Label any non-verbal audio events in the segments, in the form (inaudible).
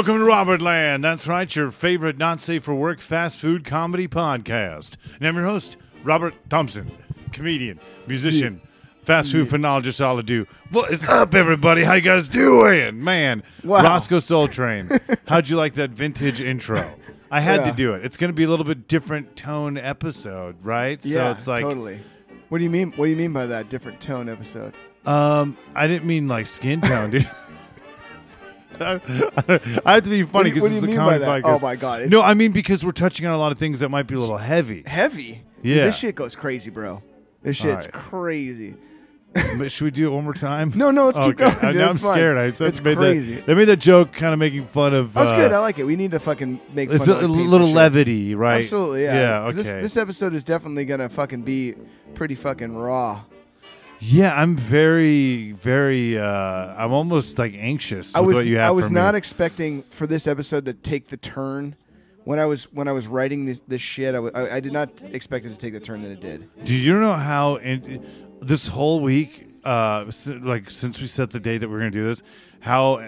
Welcome to Robert Land. That's right, your favorite not safe for work fast food comedy podcast. And I'm your host, Robert Thompson, comedian, musician, fast food phenologist, all to do. What is up, everybody? How you guys doing? Man, Wow. Roscoe Soul Train. (laughs) How'd you like that vintage intro? I had to Yeah. do it. It's going to be a little bit different tone episode, right? Yeah, so it's like, totally. What do you mean? What do you mean by that different tone episode? um, I didn't mean like skin tone, dude. (laughs) (laughs) I have to be funny What do you- because what this is you a comedy podcast. Oh my God, it's- No, I mean because we're touching on a lot of things that might be a little heavy. Heavy. Dude, Yeah. this shit goes crazy, bro. This shit's right. crazy. But should we do it one more time? (laughs) No, no, let's keep Okay. going, dude, now I'm it's fine. scared. I, so It's made crazy. That, they made that joke kind of making fun of. That's uh, good. I like it. We need to fucking make It's fun a, of painful little shit. levity, right? Absolutely, yeah. Yeah. 'Cause. This, this episode is definitely gonna fucking be pretty fucking raw. Yeah, I'm very, very. uh I'm almost like anxious. I was what you have I was not Me. expecting for this episode to take the turn. When I was when I was writing this this shit, I, w- I, I did not expect it to take the turn that it did. Do you know how And this whole week, uh, like since we set the date that we're going to do this, how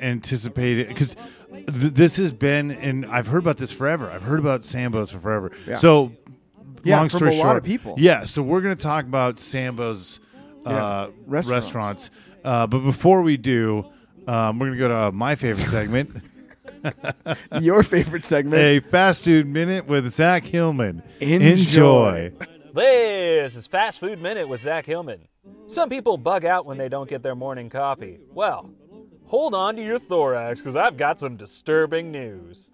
anticipated? Because th- this has been, and I've heard about this forever. I've heard about Sambo's for forever. Yeah. So, Yeah, long from story a lot short, of people. Yeah. So we're going to talk about Sambo's Yeah, restaurants. restaurants. Uh, but before we do, um, we're going to go to my favorite (laughs) segment. Your favorite segment? A fast food minute with Zach Hillman. Enjoy. This is Fast Food Minute with Zach Hillman. Some people bug out when they don't get their morning coffee. Well, hold on to your thorax because I've got some disturbing news.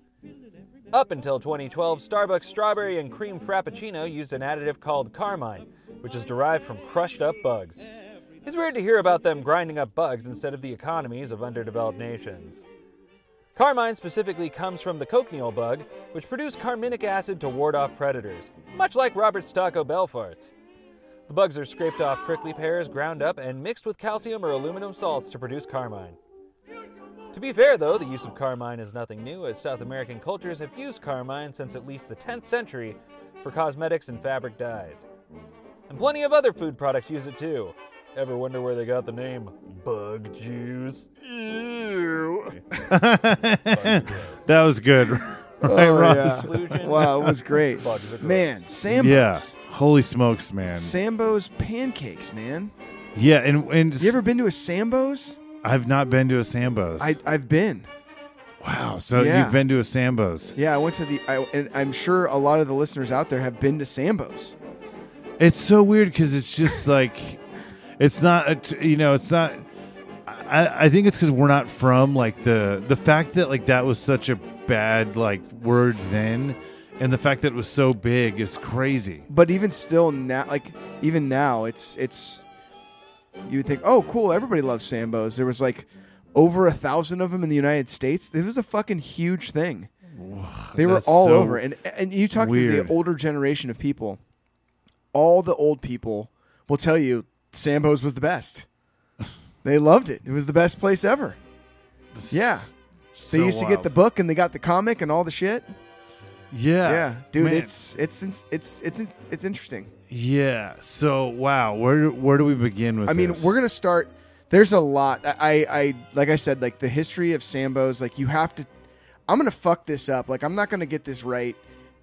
Up until 2012, Starbucks strawberry and cream frappuccino used an additive called carmine, which is derived from crushed up bugs. It's weird to hear about them grinding up bugs instead of the economies of underdeveloped nations. Carmine specifically comes from the cochineal bug, which produce carminic acid to ward off predators, much like Robert's Taco Bell farts. The bugs are scraped off prickly pears, ground up, and mixed with calcium or aluminum salts to produce carmine. To be fair, though, the use of carmine is nothing new, as South American cultures have used carmine since at least the 10th century for cosmetics and fabric dyes. And plenty of other food products use it too. Ever wonder where they got the name bug juice? Ew. (laughs) That was good. (laughs) right, Oh, Ross? yeah. Wow, it was great. bugs are gross. Man, Sambo's. Yeah. Holy smokes, man. Sambo's pancakes, man. Yeah, and and You ever been to a Sambo's? I've not been to a Sambo's. I I've been. wow. So Yeah. you've been to a Sambo's. Yeah, I went to the I, and I'm sure a lot of the listeners out there have been to Sambo's. It's so weird because it's just like, it's not. A t- you know, it's not. I, I think it's because we're not from like the the fact that like that was such a bad like word then, and the fact that it was so big is crazy. But even still now like even now it's it's you would think, "Oh, cool, everybody loves Sambo's." There was like over a thousand of them in the United States. It was a fucking huge thing. They were all so over, and and you talk to the older generation of people. All the old people will tell you Sambo's was the best. (laughs) they loved it. It was the best place ever. Yeah. So They used to get the book and they got the comic and all the shit. Yeah, Yeah, dude, man. it's it's it's it's it's interesting. yeah. So wow, where do- where do we begin with? I mean, this? we're gonna start. There's a lot. I, I, like I said, like the history of Sambo's. Like you have to. I'm gonna fuck this up. Like I'm not gonna get this right,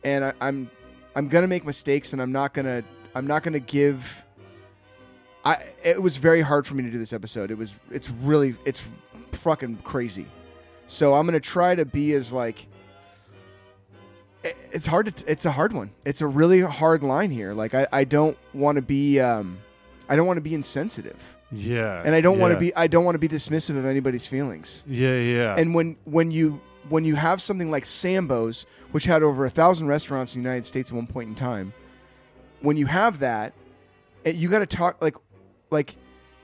and I, I'm, I'm gonna make mistakes, and I'm not gonna, I'm not gonna give. I. It was very hard for me to do this episode. It was. It's really. It's fucking crazy. So I'm gonna try to be as like. it- It's hard to. It's a hard one. It's a really hard line here. Like I, I don't want to be. Um, I don't want to be insensitive yeah, and I don't want to be I don't want to be dismissive of anybody's feelings. Yeah, yeah. And when when you when you have something like Sambo's, which had over a thousand restaurants in the United States at one point in time, when you have that, it, you got to talk like like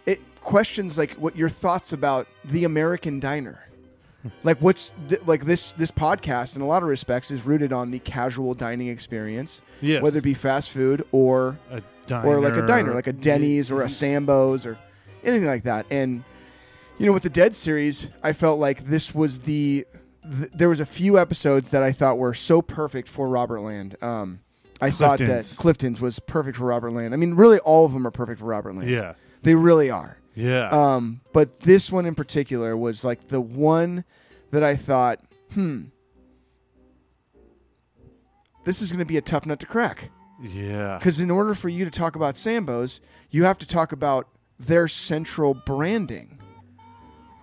it questions like what your thoughts about the American diner. (laughs) like what's th- like this this podcast in a lot of respects is rooted on the casual dining experience, yes. whether it be fast food or a diner, or like a diner, like a Denny's or a Sambo's or anything like that. And you know, with the Dead series, I felt like this was the. Th- there was a few episodes that I thought were so perfect for Robert Land. Um, I thought that Clifton's. Clifton's was perfect for Robert Land. I mean, really, all of them are perfect for Robert Land. Yeah, they really are. yeah. Um, but this one in particular was like the one that I thought, hmm, this is going to be a tough nut to crack. Yeah. Because in order for you to talk about Sambos, you have to talk about their central branding.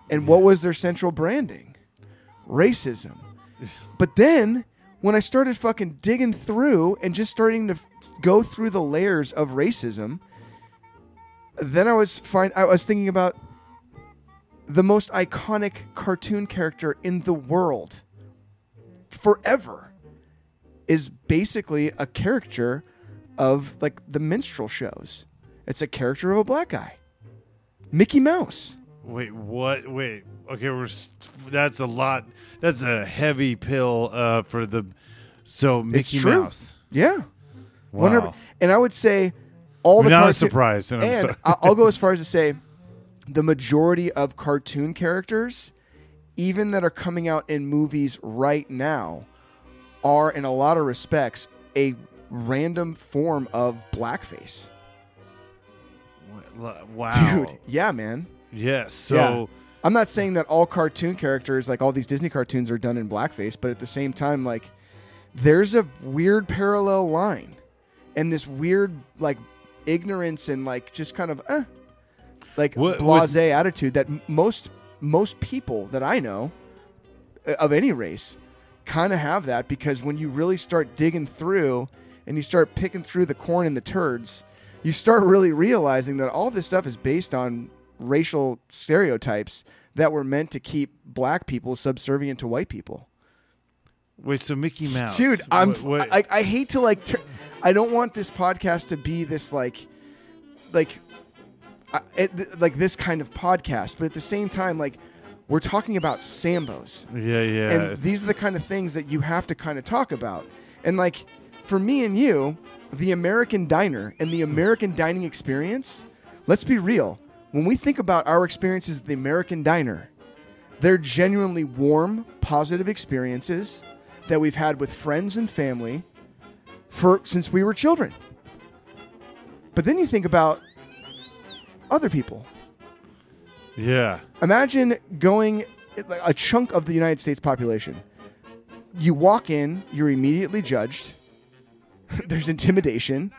And what was their central branding? Racism. But then when I started fucking digging through and just starting to f- go through the layers of racism, then I was find I was thinking about the most iconic cartoon character in the world forever is basically a character of like the minstrel shows. It's a character of a black guy. Mickey Mouse. Wait, what? Wait. Okay, we're that's a lot. That's a heavy pill uh, for the. So Mickey. Mouse. Yeah. Wow. 100 And I would say all the Not a surprise, and I'm and. I'll go as (laughs) far as to say the majority of cartoon characters, even that are coming out in movies right now, are in a lot of respects a random form of blackface. Wow, Dude, yeah, man. Yes. So I'm not saying that all cartoon characters, like all these Disney cartoons, are done in blackface, but at the same time, like, there's a weird parallel line and this weird, like, ignorance and, like, just kind of, eh, like, What- blase attitude that most most people that I know uh, of any race kind of have that because when you really start digging through and you start picking through the corn and the turds, you start really realizing that all this stuff is based on racial stereotypes that were meant to keep black people subservient to white people. wait. So Mickey Mouse, Dude, I'm What- what- I, I hate to like tur- I don't want this podcast to be this like like uh, it, like this kind of podcast, but at the same time like we're talking about sambos. yeah, yeah. and it's- these are the kind of things that you have to kind of talk about. And like for me and you, the American diner and the American dining experience, let's be real. When we think about our experiences at the American diner, they're genuinely warm, positive experiences that we've had with friends and family for since we were children. But then you think about other people. yeah. Imagine going like, a chunk of the United States population. You walk in, you're immediately judged. (laughs) There's intimidation.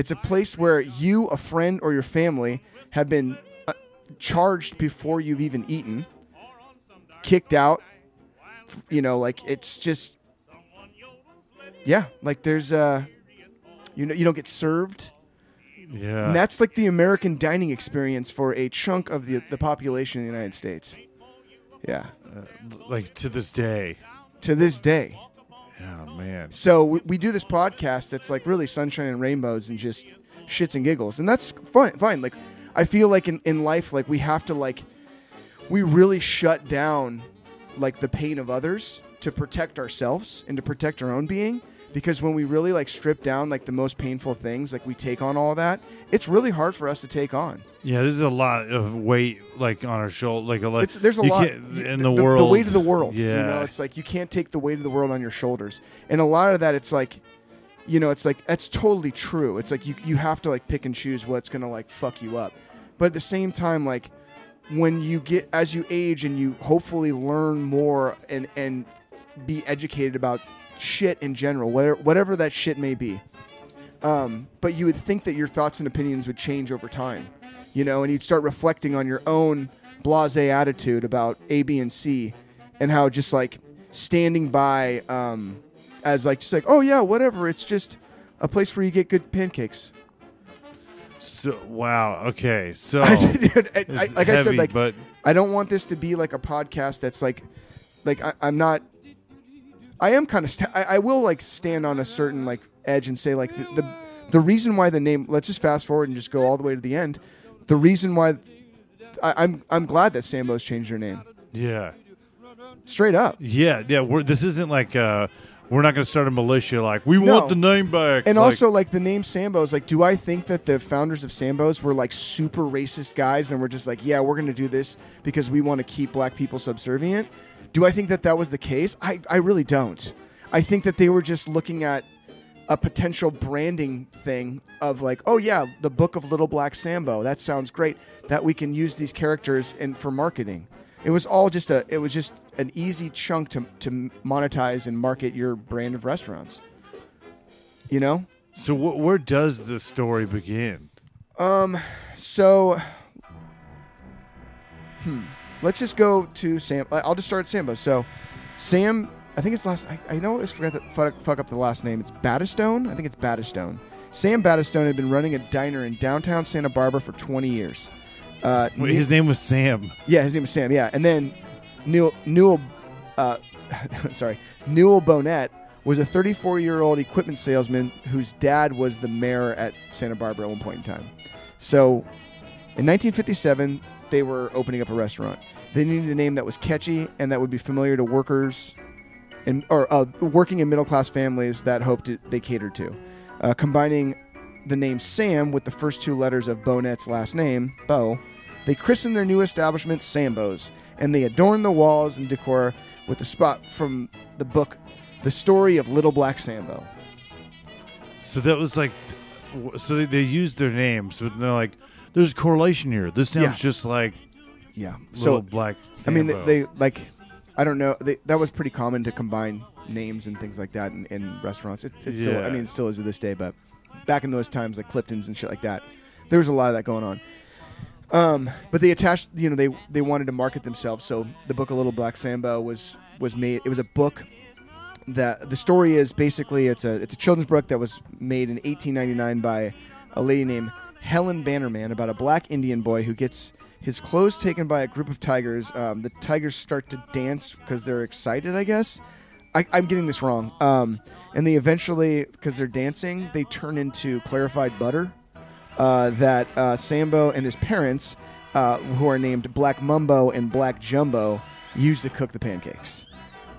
It's a place where you, a friend, or your family have been uh, charged before you've even eaten, kicked out. You know, like it's just, yeah, like there's uh, you know, you don't get served. Yeah. And that's like the American dining experience for a chunk of the, the population in the United States. Yeah. like to this day. To this day. Man. So we, we do this podcast that's like really sunshine and rainbows and just shits and giggles. And that's fine. Fine. Like, I feel like in, in life, like we have to like, we really shut down like the pain of others to protect ourselves and to protect our own being. Because when we really like strip down like the most painful things, like we take on all that, it's really hard for us to take on. Yeah, there's a lot of weight like on our shoulder, like a lot. It's, there's a lot in the, the, world. The weight of the world. Yeah. You know, it's like you can't take the weight of the world on your shoulders. And a lot of that, it's like, you know, it's like that's totally true. It's like you you have to like pick and choose what's gonna like fuck you up. But at the same time, like when you get as you age and you hopefully learn more and and be educated about shit in general, whatever whatever that shit may be. Um, but you would think that your thoughts and opinions would change over time, you know, and you'd start reflecting on your own blase attitude about A, B, and C, and how just like standing by um, as like just like oh yeah whatever it's just a place where you get good pancakes. So wow. Okay. (laughs) So Dude, I- I- like I said, like but I don't want this to be like a podcast that's like, like I, I'm not. I am kind of. St- I, I will like stand on a certain like edge and say like the, the the reason why the name. Let's just fast forward and just go all the way to the end. The reason why I, I'm I'm glad that Sambo's changed their name. yeah, Straight up. yeah, yeah. We're this isn't like uh, we're not going to start a militia like we No. want the name back. And Like, also, like the name Sambo's, like, do I think that the founders of Sambo's were like super racist guys and we're just like, yeah, we're going to do this because we want to keep black people subservient? Do I think that that was the case? I, I really don't. I think that they were just looking at a potential branding thing of like, oh yeah, the book of Little Black Sambo. That sounds great. That we can use these characters in for marketing. It was all just a. It was just an easy chunk to to monetize and market your brand of restaurants. You know, So wh- where does the story begin? Um. So. Hmm. Let's just go to Sam. I'll just start at Sambo. So, Sam. I think it's last. I, I know I forgot to fuck, fuck up the last name. It's Battistone. I think it's Battistone. Sam Battistone had been running a diner in downtown Santa Barbara for 20 years. Uh, Wait, his name was Sam. Yeah, his name was Sam. Yeah, and then Newell, Newell uh, (laughs) sorry, Newell Bohnett was a 34 year old equipment salesman whose dad was the mayor at Santa Barbara at one point in time. So, in 1957, they were opening up a restaurant. They needed a name that was catchy and that would be familiar to workers and or uh, working in middle class families that hoped it, they catered to. Uh, combining the name Sam with the first two letters of Bohnett's last name, Bo, they christened their new establishment Sambo's, and they adorned the walls and decor with the spot from the book The Story of Little Black Sambo. So that was like, so they, they used their names, but they're like, there's a correlation here. This sounds Yeah. just like Yeah. little So, black. I mean, they, they like, I don't know, they, that was pretty common to combine names and things like that in, in restaurants. It, it's still, I Yeah. mean, it still is to this day, but back in those times, like Clifton's and shit like that, there was a lot of that going on. Um, but they attached, you know, they they wanted to market themselves. So the book, A Little Black Sambo, was was made. It was a book that the story is basically it's a it's a children's book that was made in 1899 by a lady named Helen Bannerman about a black Indian boy who gets his clothes taken by a group of tigers. Um, the tigers start to dance because they're excited, I guess. I, I'm getting this wrong. Um, and they eventually, because they're dancing, they turn into clarified butter uh, that uh, Sambo and his parents, uh, who are named Black Mumbo and Black Jumbo, use to cook the pancakes.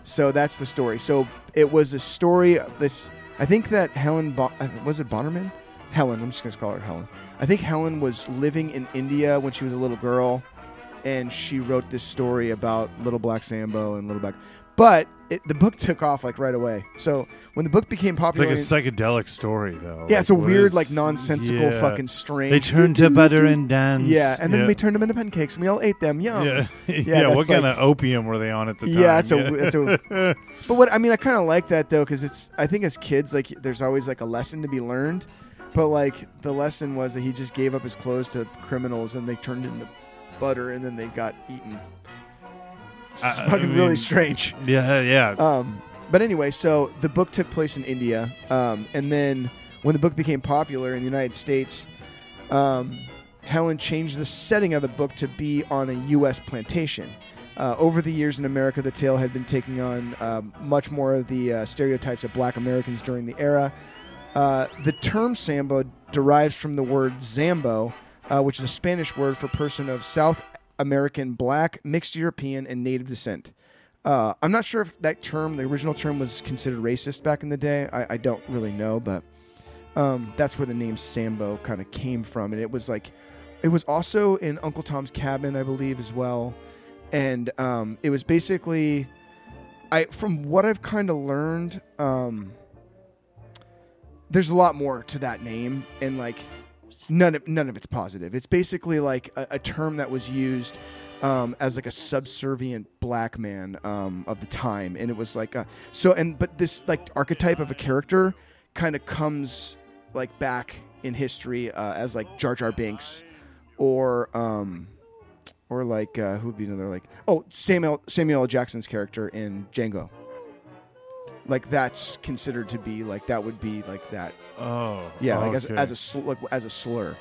So that's the story. So it was a story of this. I think that Helen bon- uh, was it Bonnerman. Helen. I'm just gonna call her Helen. I think Helen was living in India when she was a little girl, and she wrote this story about Little Black Sambo and Little Black. But it, the book took off like right away. So when the book became popular, it's like a psychedelic story, though. yeah, it's a weird, is- like nonsensical, yeah. fucking strange. They turned to butter and dance. Yeah, and then yeah. we turned them into pancakes, and we all ate them. Yum. Yeah, yeah. (laughs) that's what kind of opium were they on at the time? Yeah, it's a, it's a. (laughs) But what I mean, I kind of like that though, because it's. I think as kids, like, there's always like a lesson to be learned, but like the lesson was that he just gave up his clothes to criminals, and they turned into butter, and then they got eaten. It's I- I fucking really strange. yeah, yeah. Um, but anyway, so the book took place in India, um, and then when the book became popular in the United States, um, Helen changed the setting of the book to be on a U.S. plantation. Uh, over the years in America, the tale had been taking on um, much more of the uh, stereotypes of Black Americans during the era. Uh, the term Sambo derives from the word Zambo, uh, which is a Spanish word for person of South American, Black, mixed European, and Native descent. Uh, I'm not sure if that term, the original term, was considered racist back in the day. I, I don't really know, but um, that's where the name Sambo kind of came from. And it was like, it was also in Uncle Tom's Cabin, I believe, as well. And um, it was basically, I from what I've kind of learned, um, there's a lot more to that name, and like none of none of it's positive. It's basically like a, a term that was used um, as like a subservient black man um, of the time, and it was like a, so. And but this like archetype of a character kind of comes like back in history uh, as like Jar Jar Binks, or um, or like uh, who would be another like oh Samuel Samuel L. Jackson's character in Django. Like that's considered to be like that would be like that oh, yeah, like as, as a sl- like, as a slur.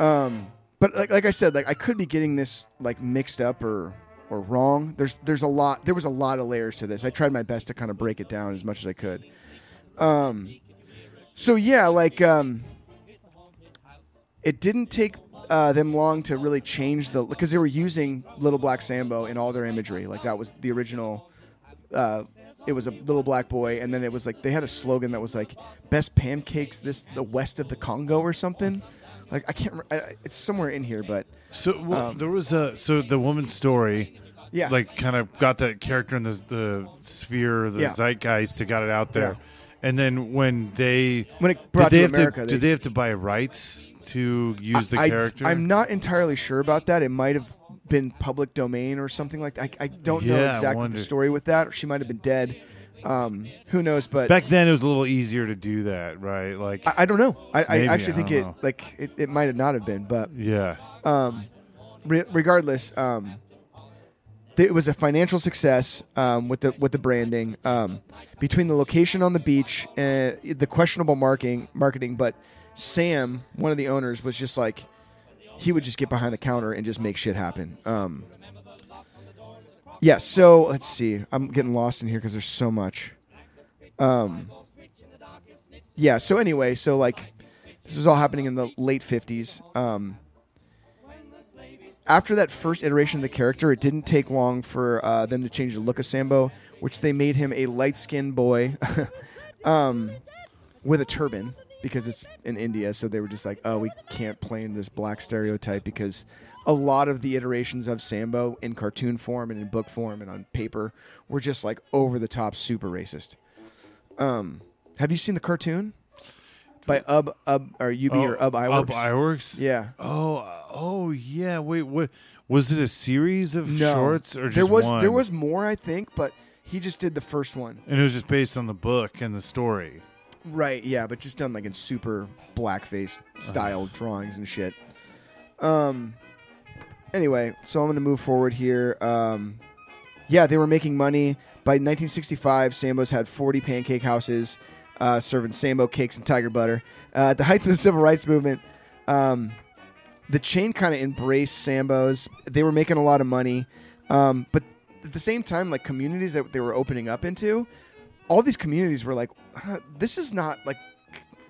Um, but like like I said, like I could be getting this like mixed up or or wrong. There's there's a lot. There was a lot of layers to this. I tried my best to kind of break it down as much as I could. Um, so yeah, like um, it didn't take uh, them long to really change the because they were using Little Black Sambo in all their imagery. Like that was the original. Uh, it was a little black boy, and then it was like they had a slogan that was like "Best pancakes this the west of the Congo" or something. Like I can't. I, it's somewhere in here, but So well, um, there was a so the woman's story, yeah, like kind of got that character in the the sphere, the Yeah. zeitgeist, to got it out there, Yeah. and then when they when it brought to America, to they, did they have to buy rights to use the I, character? I'm not entirely sure about that. It might have been public domain or something like that. I, I don't know Yeah, I exactly the story with that, or she might have been dead. Um, who knows? But Back then, it was a little easier to do that, right? Like, I, I don't know. I, I actually think it know. like it, it might have not have been, but yeah, um, re- regardless, um, it was a financial success um, with the with the branding um, between the location on the beach and the questionable marketing marketing. But Sam, one of the owners, was just like he would just get behind the counter and just make shit happen. Um, yeah. So let's see. I'm getting lost in here because there's so much. Um, yeah. So anyway, so like this was all happening in the late 50s. Um, after that first iteration of the character, it didn't take long for uh, them to change the look of Sambo, which they made him a light skinned boy (laughs) um, with a turban because it's in India. So they were just like, oh, we can't play in this black stereotype because a lot of the iterations of Sambo in cartoon form and in book form and on paper were just like over the top, super racist. Um, have you seen the cartoon by Ub Ub or UB or Ub Iwerks? Ub Iwerks. Yeah. Oh, oh, yeah. Wait, what? Was it a series of No. shorts or just there was one? there was more, I think, but he just did the first one. and it was just based on the book and the story. Right, yeah, but just done like in super blackface style drawings and shit. Um anyway, so I'm gonna move forward here. Um yeah, they were making money. By 1965, Sambo's had 40 pancake houses uh, serving Sambo cakes and tiger butter. Uh, at the height of the civil rights movement, um, the chain kind of embraced Sambo's. They were making a lot of money, um, but at the same time, like communities that they were opening up into, all these communities were like, "Huh, "This is not like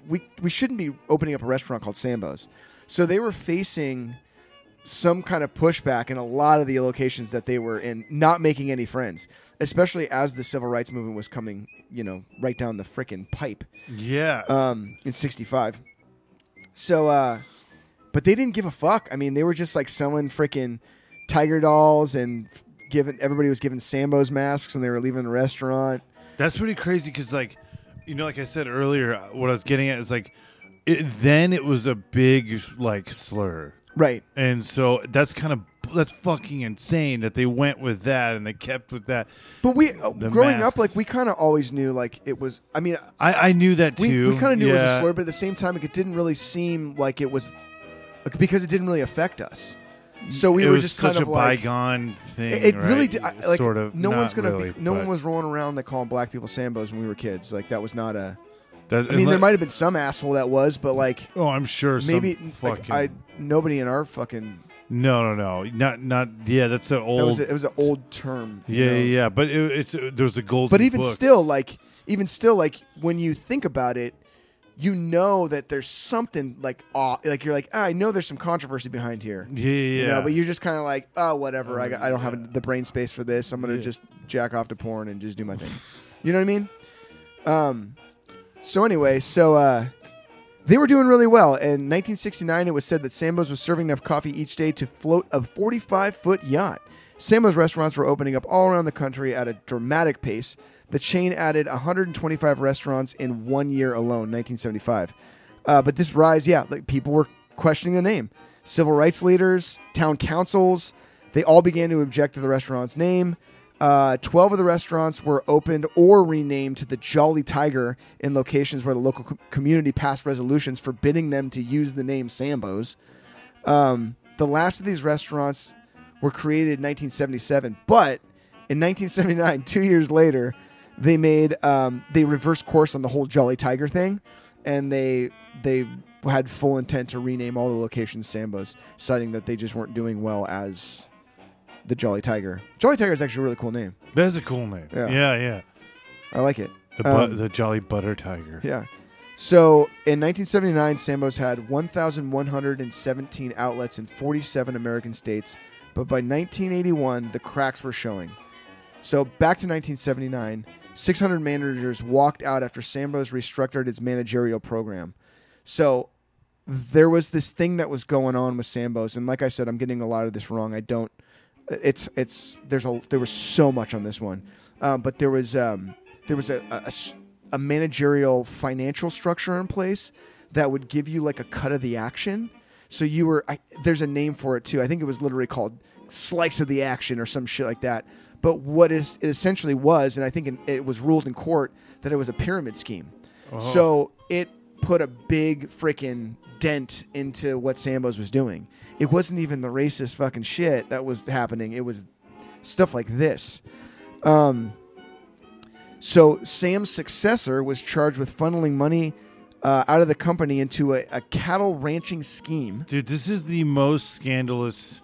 we we shouldn't be opening up a restaurant called Sambo's." So they were facing some kind of pushback in a lot of the locations that they were in, not making any friends, especially as the civil rights movement was coming, you know, right down the frickin' pipe Yeah. um, in 65. So, uh, but they didn't give a fuck. I mean, they were just like selling freaking tiger dolls and giving everybody was giving Sambo's masks when they were leaving the restaurant. That's pretty crazy because, like, you know, like I said earlier, what I was getting at is like, it, then it was a big like slur, Right. and so that's kind of that's fucking insane that they went with that and they kept with that. But we, uh, growing masks. up, like we kind of always knew, like it was. I mean, I, I knew that we, too. we kind of knew it was a slur, but at the same time, it didn't really seem like it was like, because it didn't really affect us. So we it were was just such kind of a like bygone thing. It, it right? really did. I, like sort of. no one's gonna really, be. No one was rolling around like calling black people Sambos when we were kids. Like that was not a. That, I mean, there might have been some asshole that was, but like Oh, I'm sure. maybe some like fucking. I nobody in our fucking no, no, no, not not. Yeah, that's an old. that was a, it was an old term. you yeah, know? yeah, yeah. But it, it's there was a golden. But even books. still, like even still, like when you think about it, you know that there's something like aw, like you're like ah, I know there's some controversy behind here. yeah, yeah, You know, but you're just kind of like, oh, whatever. I, got, I don't have the brain space for this. I'm gonna Yeah. just jack off to porn and just do my thing. You know what I mean? Um. So anyway, so uh, they were doing really well. In 1969, it was said that Sambo's was serving enough coffee each day to float a 45 foot yacht. Sambo's restaurants were opening up all around the country at a dramatic pace. The chain added 125 restaurants in one year alone, 1975. Uh, but this rise, yeah, like people were questioning the name. Civil rights leaders, town councils, they all began to object to the restaurant's name. Uh, 12 of the restaurants were opened or renamed to the Jolly Tiger in locations where the local co- community passed resolutions forbidding them to use the name Sambo's. Um, the last of these restaurants were created in 1977, but in 1979, two years later, they made um, they reversed course on the whole Jolly Tiger thing, and they they had full intent to rename all the locations Sambo's, citing that they just weren't doing well as the Jolly Tiger. Jolly Tiger is actually a really cool name. That's a cool name. Yeah. Yeah, yeah. I like it. The bu- Um, the Jolly Butter Tiger. Yeah. So in 1979, Sambo's had 1,117 outlets in 47 American states, but by 1981, the cracks were showing. So back to 1979, 600 managers walked out after Sambo's restructured its managerial program. So there was this thing that was going on with Sambo's, and like I said, I'm getting a lot of this wrong. I don't. It's it's there's a there was so much on this one, um, but there was um, there was a, a- a managerial financial structure in place that would give you like a cut of the action. So you were I, there's a name for it too. I think it was literally called slice of the action or some shit like that. But what is it essentially was, and I think it- it was ruled in court that it was a pyramid scheme. So it put a big freaking dent into what Sambos was doing. It wasn't even the racist fucking shit that was happening. It was stuff like this. Um, so Sam's successor was charged with funneling money uh, out of the company into a, a cattle ranching scheme. Dude, this is the most scandalous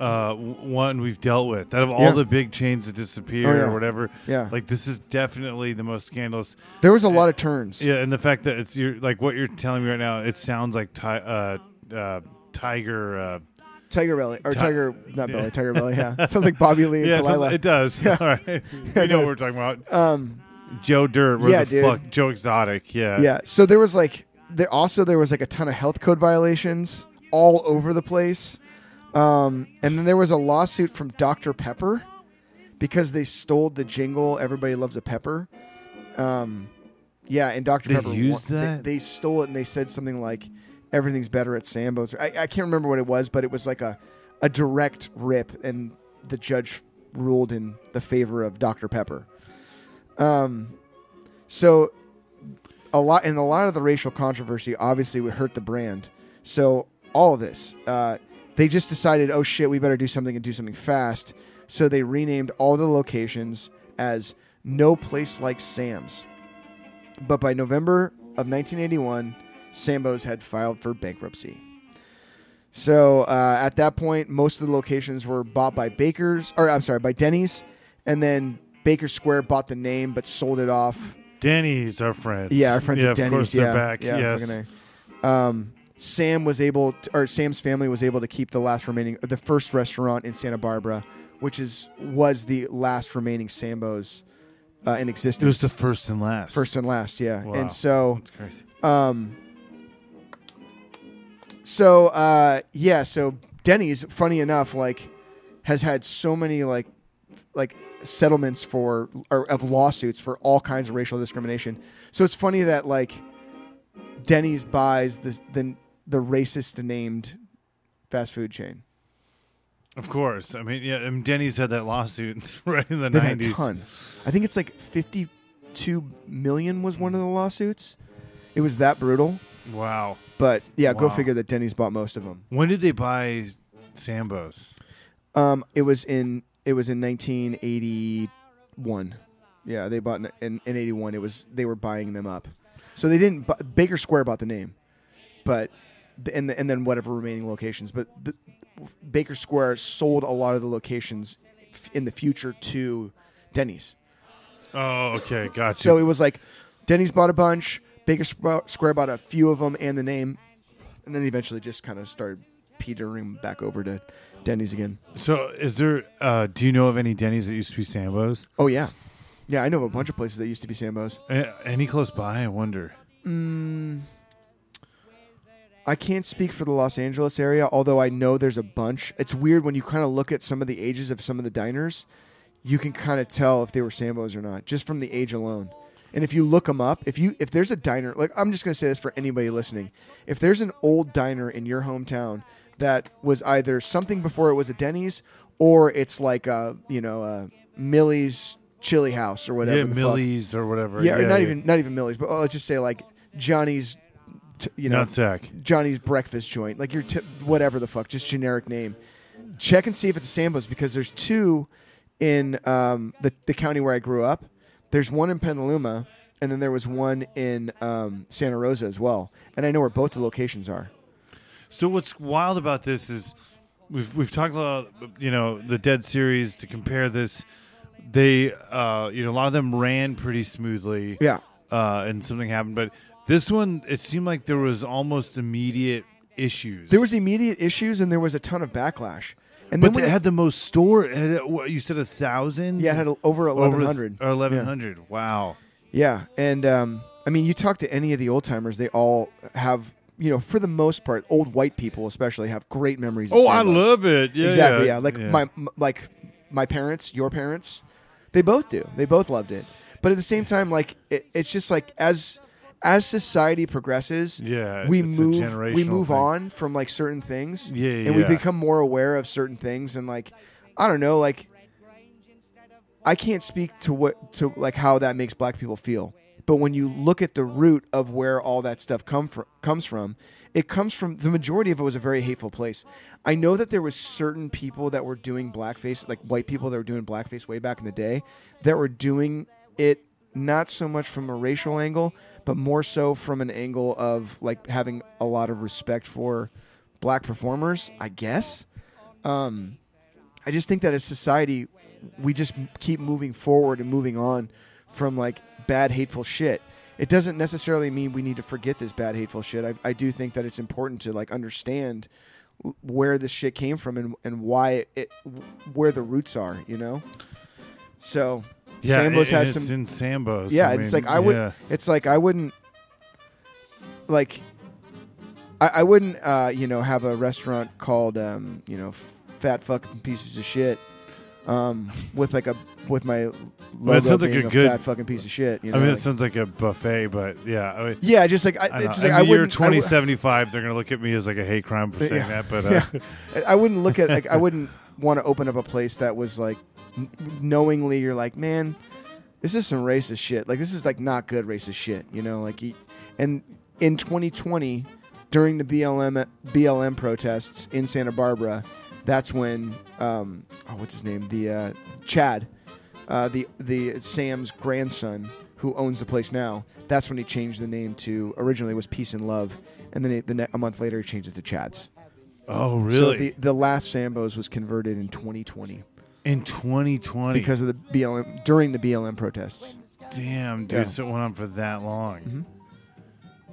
uh, one we've dealt with. Out of all Yeah. the big chains that disappear Oh, yeah. or whatever, Yeah. like this is definitely the most scandalous. There was a lot of turns. Yeah, and the fact that it's you're like what you're telling me right now, it sounds like ti- uh, uh, Tiger. Uh, Tiger Belly or Ti- Tiger, not Belly, Tiger Belly. Yeah, (laughs) sounds like Bobby Lee and yeah, so it does. (laughs) All right, (laughs) we know what we're talking about. um, Joe Dirt. Yeah, the dude. fuck? Joe Exotic. Yeah. yeah. So there was like there also there was like a ton of health code violations all over the place, um, and then there was a lawsuit from Dr Pepper because they stole the jingle "Everybody Loves a Pepper." Um, yeah, and Dr They Pepper used they- that? They, stole it and they said something like "Everything's better at Sambo's." I, I can't remember what it was, but it was like a a direct rip, and the judge ruled in the favor of Dr Pepper. Um, so a lot and a lot of the racial controversy obviously would hurt the brand. So all of this, uh, they just decided, oh shit, we better do something and do something fast. So they renamed all the locations as No Place Like Sam's. But by November of 1981, Sambo's had filed for bankruptcy. So uh, at that point, most of the locations were bought by Baker's, or I'm sorry, by Denny's, and then Baker Square bought the name but sold it off Denny's, our friends. yeah, our friends yeah, at Denny's. Of course, yeah, they're back. Yeah, yes. Um, Sam was able, to, or Sam's family was able to keep the last remaining, the first restaurant in Santa Barbara, which is was the last remaining Sambo's uh, in existence. It was the first and last. first and last, yeah. Wow. And so, That's crazy. um, so uh, yeah, so Denny's, funny enough, like has had so many like like settlements for or of lawsuits for all kinds of racial discrimination. So it's funny that like Denny's buys this the the racist named fast food chain. Of course. I mean, yeah. I mean, Denny's had that lawsuit (laughs) right in the They've had a nineties. ton. I think it's like fifty two million was one of the lawsuits. It was that brutal. Wow. But yeah, go Wow. figure that Denny's bought most of them. When did they buy Sambo's? Um, it was in it was in 1981. Yeah, they bought in, in, in 81. It was they were buying them up, so they didn't. bu- Baker Square bought the name, but and the, and then whatever remaining locations. But the, Baker Square sold a lot of the locations f- in the future to Denny's. Oh, okay, gotcha. So it was like Denny's bought a bunch, Baker Squ- Square bought a few of them and the name, and then eventually just kind of started petering back over to Denny's again. So, is there? Uh, do you know of any Denny's that used to be Sambo's? Oh yeah, yeah. I know of a bunch of places that used to be Sambo's. A- Any close by? I wonder. Mm, I can't speak for the Los Angeles area, although I know there's a bunch. It's weird when you kind of look at some of the ages of some of the diners, you can kind of tell if they were Sambo's or not just from the age alone. And if you look them up, if you if there's a diner, like I'm just gonna say this for anybody listening, if there's an old diner in your hometown that was either something before it was a Denny's or it's like a you know a Millie's Chili House or whatever. yeah, the fuck. Millie's or whatever. Yeah, or not even not even Millie's, but oh, let's just say like Johnny's, t- you know, Nutsack. Johnny's breakfast joint, like your t- whatever the fuck, just generic name. Check and see if it's a Sambo's because there's two in um, the the county where I grew up. There's one in Petaluma, and then there was one in um, Santa Rosa as well. And I know where both the locations are. So what's wild about this is we've we've talked about you know the Dead series to compare this. They uh, you know a lot of them ran pretty smoothly. Yeah, uh, and something happened. But this one, it seemed like there was almost immediate issues. there was immediate issues, and there was a ton of backlash. And but then it- had the most store. it Had, what, you said a thousand? yeah, it had over Over eleven hundred. or eleven hundred. Wow. Yeah, and um, I mean, you talk to any of the old timers, they all have, you know, for the most part, old white people especially have great memories. Of Oh, I love it. Yeah, exactly. Yeah, like yeah. my m- like my parents, your parents, they both do. They both loved it. But at the same time, like it, it's just like as as society progresses, Yeah, we move we move thing. on from like certain things. Yeah, and we become more aware of certain things and like I don't know, like I can't speak to what to like how that makes black people feel. But when you look at the root of where all that stuff come from comes from, it comes from the majority of it was a very hateful place. I know that there was certain people that were doing blackface, like white people that were doing blackface way back in the day, that were doing it not so much from a racial angle, but more so from an angle of like having a lot of respect for black performers, I guess. Um, I just think that as society, we just keep moving forward and moving on from like bad, hateful shit. It doesn't necessarily mean we need to forget this bad, hateful shit. I, I do think that it's important to like understand where this shit came from and, and why it, where the roots are, you know? So, Yeah, Sambo's and has it's some in Sambo's. yeah, I it's like I would. yeah. It's like I wouldn't like. I, I wouldn't, uh, you know, have a restaurant called, um, you know, fat fucking pieces of shit, um, with like a with my Well, it sounds like a a, good- fat fucking piece of shit. You know, I mean, like- it sounds like a buffet, but yeah. I mean, yeah, just like I, I it's like I the year. I wou- 2075, they're going to look at me as like a hate crime for saying Yeah. that. But (laughs) uh, Yeah. I wouldn't look at like I (laughs) wouldn't want to open up a place that was like knowingly you're like, man, this is some racist shit. Like this is like not good racist shit, you know? Like he, and in 2020 during the BLM BLM protests in Santa Barbara, that's when um oh what's his name? The uh Chad, uh the the Sam's grandson who owns the place now. That's when he changed the name to originally it was Peace and Love and then it, the ne- a month later he changed it to Chad's. oh, So really? the, the last Sambo's was converted in 2020 in 2020, because of the BLM during the BLM protests. damn, dude, Yeah. so it went on for that long. Mhm.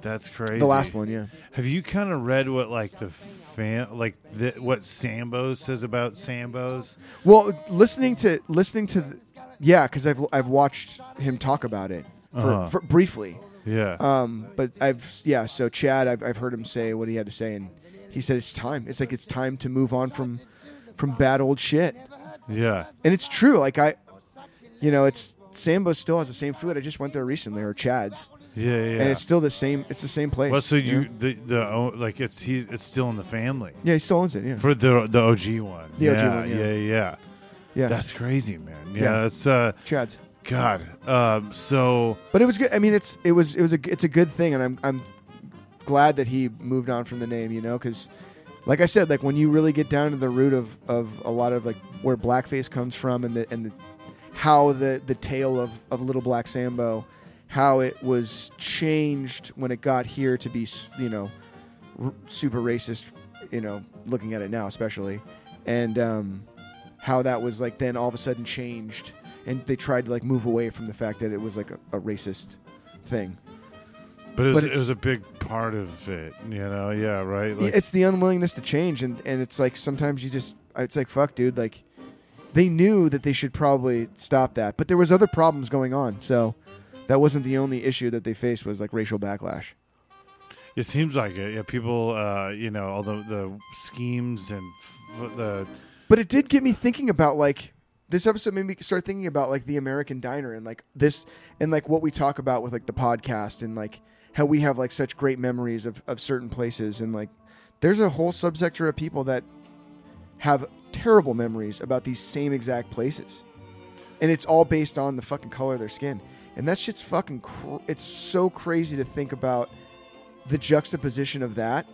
That's crazy. The last one, yeah. Have you kind of read what like the fan, like the, what Sambo's says about Sambo's? Well, listening to listening to, the, yeah, because I've I've watched him talk about it for, Uh-huh. for briefly. Yeah. Um, but I've yeah. So Chad, I've I've heard him say what he had to say, and he said it's time. It's like it's time to move on from from bad old shit. Yeah. And it's true. Like I, you know, it's Sambo still has the same food. I just went there recently, or Chad's, Yeah. Yeah. and it's still the same. It's the same place. well, so you know? the the oh, like it's he it's still in the family yeah, he still owns it. Yeah, for the the OG one. The OG yeah, one, yeah. yeah, yeah. yeah. That's crazy, man. Yeah, Yeah. that's uh Chad's. God. Um so But it was good. I mean, it's it was it was a it's a good thing, and I'm I'm glad that he moved on from the name. You know, because like I said, like when you really get down to the root of of a lot of like where blackface comes from, and the and the how the the tale of of Little Black Sambo, how it was changed when it got here to be you know r- super racist. You know, looking at it now, especially, and um, how that was like then all of a sudden changed and they tried to like move away from the fact that it was like a, a racist thing. But, it was, but it was a big part of it, you know. Yeah, right. Like, it's the unwillingness to change, and and it's like sometimes you just it's like fuck, dude. Like they knew that they should probably stop that, but there was other problems going on, so that wasn't the only issue that they faced was like racial backlash. It seems like it. Yeah, people, uh, you know, all the, the schemes and f- the But it did get me thinking about like this episode made me start thinking about like the American diner and like this and like what we talk about with like the podcast and like how we have like such great memories of, of certain places and like there's a whole subsector of people that have terrible memories about these same exact places. And it's all based on the fucking color of their skin. And that shit's fucking cr- it's so crazy to think about the juxtaposition of that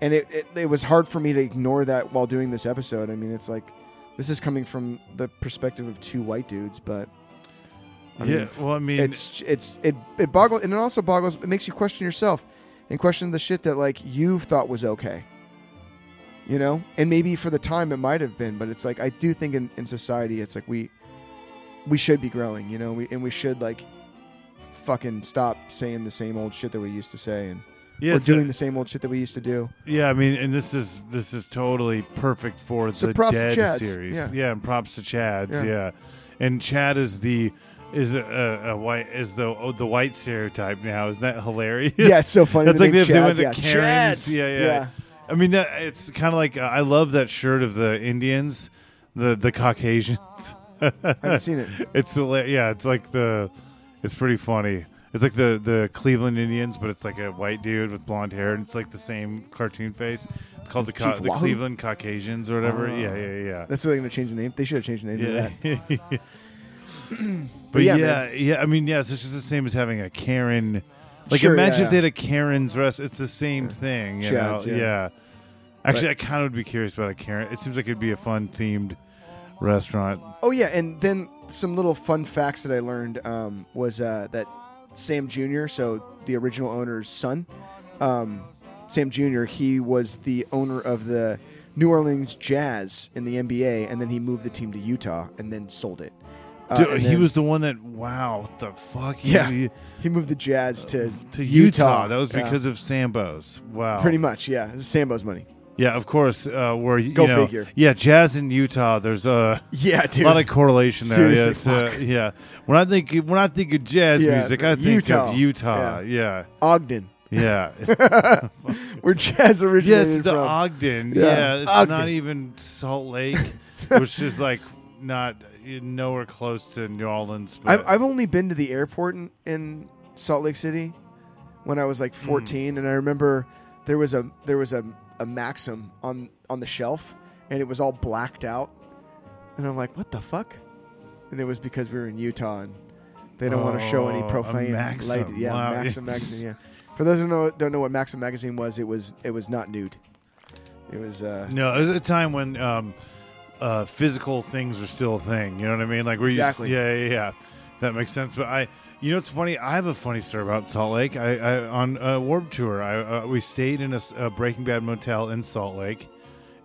and it, it, it was hard for me to ignore that while doing this episode. I mean, it's like this is coming from the perspective of two white dudes, but I yeah. mean, well, I mean, it's it's it it boggles and it also boggles. It makes you question yourself and question the shit that like you've thought was okay. You know, and maybe for the time it might have been, but it's like I do think in, in society it's like we we should be growing, you know, we, and we should like fucking stop saying the same old shit that we used to say and yeah, or it's a- doing the same old shit that we used to do. yeah. I mean, and this is this is totally perfect for So the Dead series. Yeah. and props to Chad's. Yeah. Yeah. and Chad is the is a, a, a white is the oh, the white stereotype now. Isn't that hilarious? Yeah, it's so funny. That's the like name if they went Chads, to yeah. Karen's. Chads. Yeah, yeah. I mean, that, it's kind of like uh, I love that shirt of the Indians, the the Caucasians. I haven't seen it. (laughs) It's hila- yeah, it's like the, it's pretty funny. It's like the the Cleveland Indians, but it's like a white dude with blonde hair, and it's like the same cartoon face. It's called the, Ca- the Cleveland Caucasians or whatever. Oh. yeah, yeah, yeah. That's what they're going to change the name. They should have changed the name to that. yeah. (laughs) (clears throat) but yeah, yeah, yeah, I mean, yeah, it's just the same as having a Karen. Like, Sure, imagine yeah, if they had a Karen's rest. It's the same thing. You know? yeah. Actually, I kind of would be curious about a Karen. It seems like it'd be a fun themed restaurant. Oh yeah, and then some little fun facts that I learned um, was uh, that Sam Jr., so the original owner's son, um, Sam Jr., he was the owner of the New Orleans Jazz in the NBA, and then he moved the team to Utah and then sold it. Uh, Dude, and he then was the one that. Wow, what the fuck? He- Yeah. he- he moved the Jazz to to Utah. Utah. That was Yeah. because of Sambo's. Wow. pretty much yeah, Sambo's money. Yeah, of course. Uh, where you Go know, figure. Yeah, jazz in Utah. There's a. (laughs) Yeah, dude. A (laughs) lot of correlation there. Seriously, yeah, uh, yeah. When I think when I think of jazz Yeah, music, I think Utah. of Utah. Yeah, Ogden, yeah, (laughs) where jazz yeah. originated It's the from. Ogden. Yeah, Yeah, it's Ogden. not even Salt Lake, which is like not nowhere close to New Orleans. But I've, I've only been to the airport in, in Salt Lake City when I was like Hmm. 14, and I remember there was a there was a, a Maxim on on the shelf, and it was all blacked out, and I'm like, what the fuck? And it was because we were in Utah, and they don't want to show any Oh, a profane. Light- yeah, Wow. Maxim (laughs) magazine. Yeah. For those who know, don't know what Maxim magazine was, it was it was not nude. It was uh, No, it was a time when um, uh, physical things are still a thing. You know what I mean? Like we're Exactly. Yeah, yeah, yeah. That makes sense. But I, you know, it's funny. I have a funny story about Salt Lake. I, I on a Warped Tour, I uh, we stayed in a Breaking Bad motel in Salt Lake,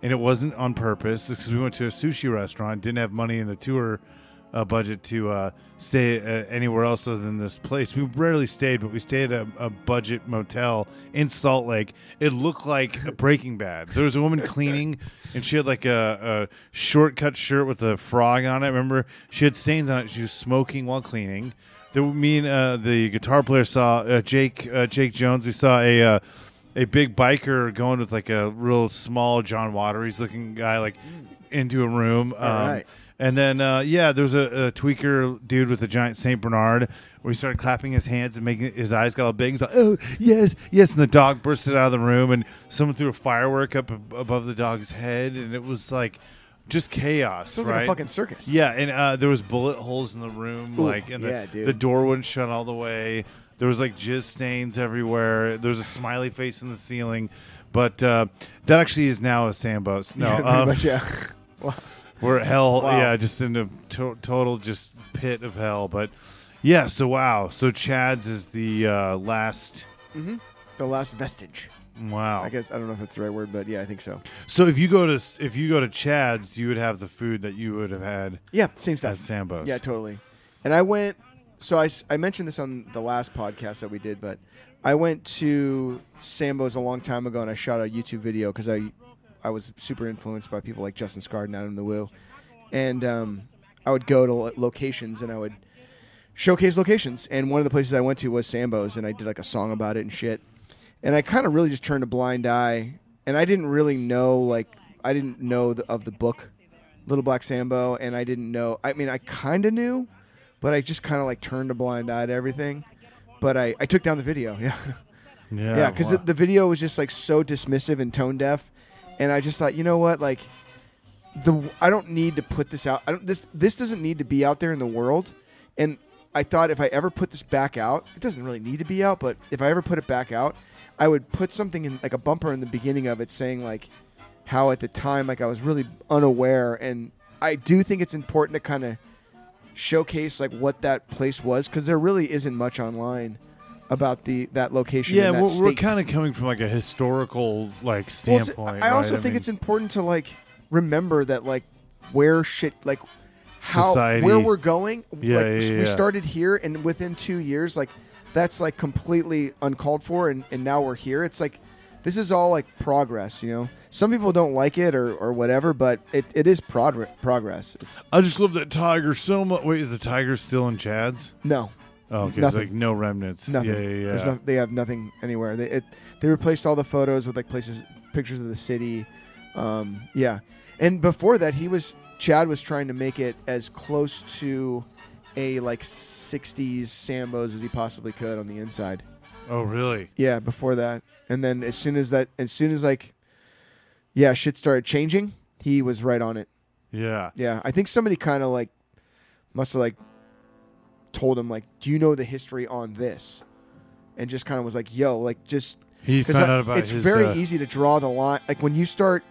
and it wasn't on purpose. because we went to a sushi restaurant, didn't have money in the tour. Uh, budget to uh, stay uh, anywhere else other than this place. We rarely stayed, but we stayed at a, a budget motel in Salt Lake. It looked like a (laughs) Breaking Bad. There was a woman cleaning, and she had like a, a shortcut shirt with a frog on it. Remember, she had stains on it. She was smoking while cleaning. There, me and uh, the guitar player saw uh, Jake uh, Jake Jones. We saw a uh, a big biker going with like a real small John Wateries looking guy like into a room. Um, right. And then, uh, yeah, there was a, a tweaker dude with a giant Saint Bernard where he started clapping his hands and making his eyes got all big. He's like, "Oh yes, yes!" And the dog bursted out of the room, and someone threw a firework up above the dog's head, and it was like just chaos. sounds right? like a fucking circus. Yeah, and uh, there was bullet holes in the room, Ooh, like, and the, yeah, dude. the door wouldn't shut all the way. There was like jizz stains everywhere. There was a smiley face in the ceiling, but uh, that actually is now a Sambo's. No, Yeah, pretty um, much, yeah. Wow. (laughs) (laughs) we're at hell. Wow. Yeah, just in a to- total just pit of hell. But yeah, so wow. So Chad's is the uh, last. the last vestige. Wow. I guess I don't know if that's the right word, but yeah, I think so. So if you go to if you go to Chad's, you would have the food that you would have had Yeah, same stuff at. Sambo's. Yeah, totally. And I went. So I, I mentioned this on the last podcast that we did, but I went to Sambo's a long time ago, and I shot a YouTube video because I I was super influenced by people like Justin Scarred and Adam the Woo, and um, I would go to locations and I would showcase locations. And one of the places I went to was Sambo's, and I did like a song about it and shit. And I kind of really just turned a blind eye, and I didn't really know like I didn't know the, of the book Little Black Sambo, and I didn't know. I mean, I kind of knew, but I just kind of like turned a blind eye to everything. But I, I took down the video, (laughs) yeah, yeah, yeah, because wow. the, the video was just like so dismissive and tone deaf, and I just thought, you know what, like the I don't need to put this out. I don't this this doesn't need to be out there in the world, and I thought if I ever put this back out, it doesn't really need to be out, but if I ever put it back out, I would put something in like a bumper in the beginning of it saying like how at the time like I was really unaware. And I do think it's important to kind of showcase like what that place was because there really isn't much online about the that location. yeah, that we're, we're kind of coming from like a historical like Well, standpoint. I also right? think mean, it's important to like remember that like where shit like how Society. where we're going. Yeah, like yeah, yeah. we started here and within two years like that's like completely uncalled for and, and now we're here. It's like this is all like progress, you know. Some people don't like it or, or whatever, but it, it is progr- progress. I just love that tiger so much. Wait, is the tiger still in Chad's? No, Oh, okay. Like no remnants. nothing. Yeah, yeah, yeah. No, they have nothing anywhere. They it, they replaced all the photos with like places, pictures of the city. Um, yeah, and before that, he was Chad was trying to make it as close to a like 60s Sambos as he possibly could on the inside. Oh, really? Yeah, before that. And then as soon as that as soon as like yeah, shit started changing, he was right on it. Yeah. Yeah, I think somebody kind of like must have like told him like, "Do you know the history on this?" And just kind of was like, "Yo, like just He found out about it's his. very uh, easy to draw the line. Like when you start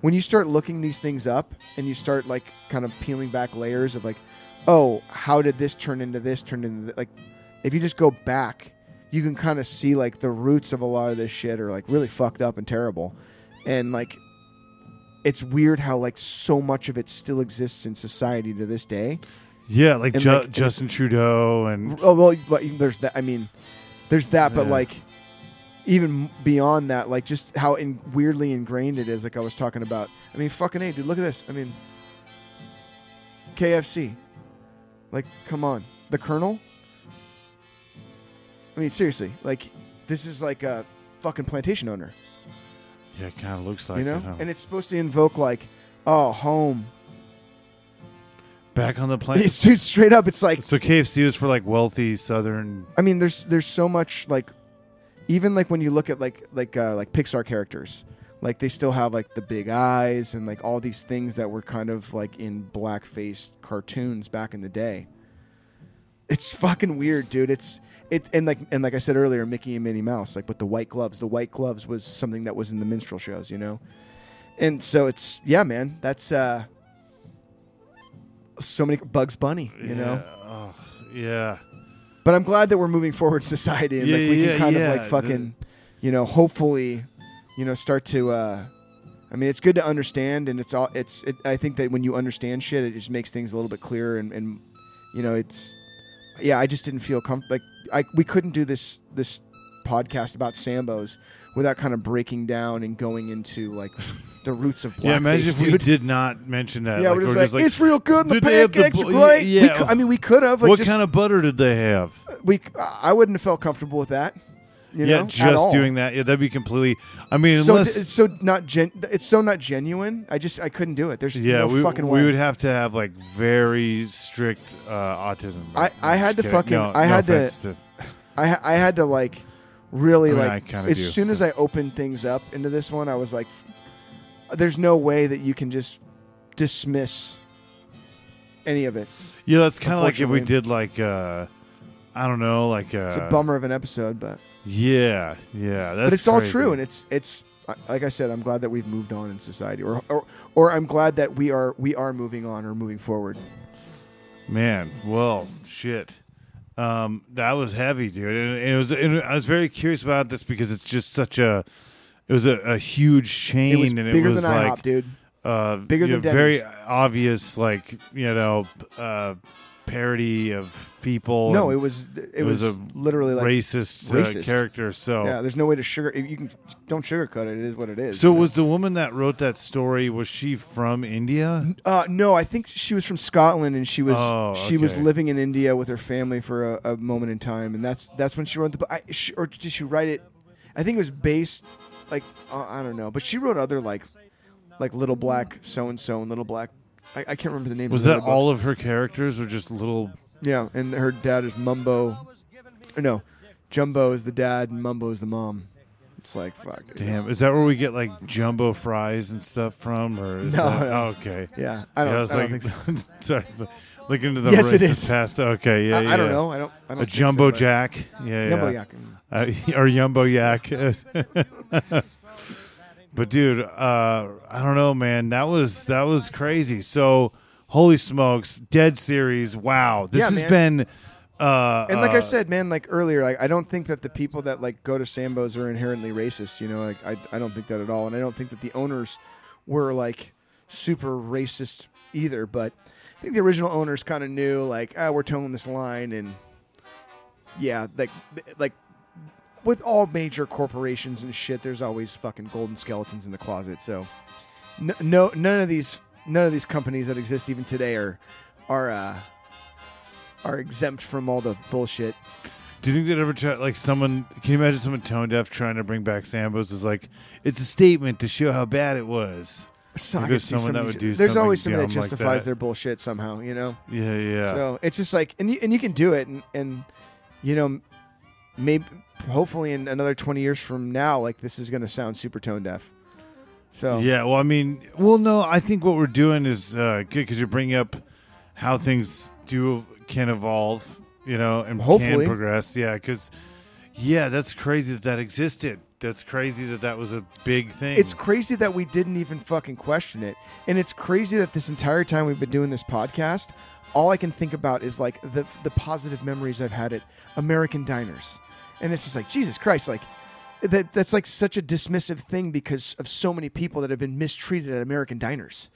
when you start looking these things up and you start like kind of peeling back layers of like, oh, how did this turn into this? Turn into th-? like, if you just go back, you can kind of see like the roots of a lot of this shit are like really fucked up and terrible, and like. It's weird how like so much of it still exists in society to this day. Yeah, like, and, Ju- like, Justin Trudeau and Oh well, but there's that. I mean, there's that, but like even beyond that, like just how in, weirdly ingrained it is. Like I was talking about. I mean, fucking a, dude. Look at this. I mean, KFC. Like, come on, the Colonel. I mean, seriously, like this is like a fucking plantation owner, yeah, it kind of looks like you know, it, huh? and it's supposed to invoke like, oh, home. Back on the (laughs) planet. It's, dude, straight up, it's like so KFC is for like wealthy Southern. I mean, there's there's so much like, even like when you look at like like uh, like Pixar characters, like they still have like the big eyes and like all these things that were kind of like in black faced cartoons back in the day. It's fucking weird, dude. It's it and like and like I said earlier, Mickey and Minnie Mouse, like with the white gloves. The white gloves was something that was in the minstrel shows, you know. And so it's yeah, man. That's uh so many Bugs Bunny, you know. Yeah, oh, yeah. But I'm glad that we're moving forward in society and Yeah, like we yeah, can kind of like fucking, you know, hopefully, you know, start to. uh I mean, it's good to understand, and it's all. It's. It, I think that when you understand shit, it just makes things a little bit clearer, and, and you know, it's. Yeah, I just didn't feel comfortable. Like I, we couldn't do this this podcast about Sambos without kind of breaking down and going into like the roots of blackface. Yeah, imagine if dude. we did not mention that. Yeah, like, we're just, like, it's real good. And the did they have the pancakes bu- are great. yeah. I mean, we could have. Like, what just, kind of butter did they have? we I wouldn't have felt comfortable with that. You yeah, know, just doing that. Yeah, that'd be completely. I mean, So unless it's so not gen. It's so not genuine. I just I couldn't do it. There's yeah, no we, fucking we would have to have like very strict uh, autism. I- I'm had just to kidding. fucking- No, I no had to- to. I I had to like really I mean, like as do. soon as I opened things up into this one, I was like, "There's no way that you can just dismiss any of it." Yeah, that's kind of like if we did like uh I don't know, like uh It's a bummer of an episode, but Yeah, yeah, that's but it's all true, and it's it's like I said, I'm glad that we've moved on in society, or or or I'm glad that we are we are moving on or moving forward. Man, well, shit. Um, that was heavy, dude. And it was. And I was very curious about this because it's just such a. It was a, a huge chain, It was and bigger it was than like IHOP, dude. uh, Bigger than know, very obvious, like you know, uh, parody of people. No, it was it, it was was, a literally like racist, uh, character. So, yeah. There's no way to sugar. You can don't sugarcoat it. It is what it is. so you know? was the woman that wrote that story? Was she from India? Uh, no, I think she was from Scotland, and she was Oh, she was living in India with her family for a, a moment in time, and that's that's when she wrote the book. I, she, or did she write it? I think it was based, like uh, I don't know, but she wrote other like, like Little Black so and so and Little Black. I, I can't remember the names. Was of the that other all books. of her characters, or just little? Yeah, and her dad is Mumbo. Or no, Jumbo is the dad, and Mumbo is the mom. It's like fuck. dude. Damn, is that where we get like jumbo fries and stuff from, or is No, that, no. oh, okay? (laughs) Yeah, I don't. Yeah, was I don't like, think so. (laughs) sorry, so- look into the Yes, it racist past. Okay, yeah, I, yeah. I don't know. I don't. I don't A think so, jumbo jack, yeah, Jumbo yeah. yak. Uh, (laughs) or Yumbo Yak. (laughs) but dude, uh, I don't know, man. That was that was crazy. So, holy smokes, dead series. Wow, this Yeah, has man. been. Uh, And like I uh, said, man, like earlier, like I don't think that the people that like go to Sambo's are inherently racist. You know, like I, I don't think that at all, and I don't think that the owners were like super racist either. But I think the original owners kind of knew, like, ah, we're towing this line, and yeah, like, like with all major corporations and shit, there's always fucking golden skeletons in the closet. So, no, no none of these, none of these companies that exist even today are, are. uh are exempt from all the bullshit. Do you think they'd ever try like someone? Can you imagine someone tone deaf trying to bring back Sambo's? Is like it's a statement to show how bad it was. So I could there's see someone that would do There's something always somebody that dumb like justifies that. their bullshit somehow, you know. Yeah, yeah. So it's just like, and you, and you can do it, and, and you know, maybe hopefully in another twenty years from now, like this is going to sound super tone deaf. So Yeah, well, I mean, well, no, I think what we're doing is uh, good because you're bringing up how things do can evolve, you know, and Hopefully. can progress. Yeah, because yeah, that's crazy that that existed. That's crazy that that was a big thing. it's crazy that we didn't even fucking question it, and it's crazy that this entire time we've been doing this podcast, all I can think about is like the the positive memories I've had at American diners, and it's just like Jesus Christ, like. That, that's like such a dismissive thing because of so many people that have been mistreated at American diners.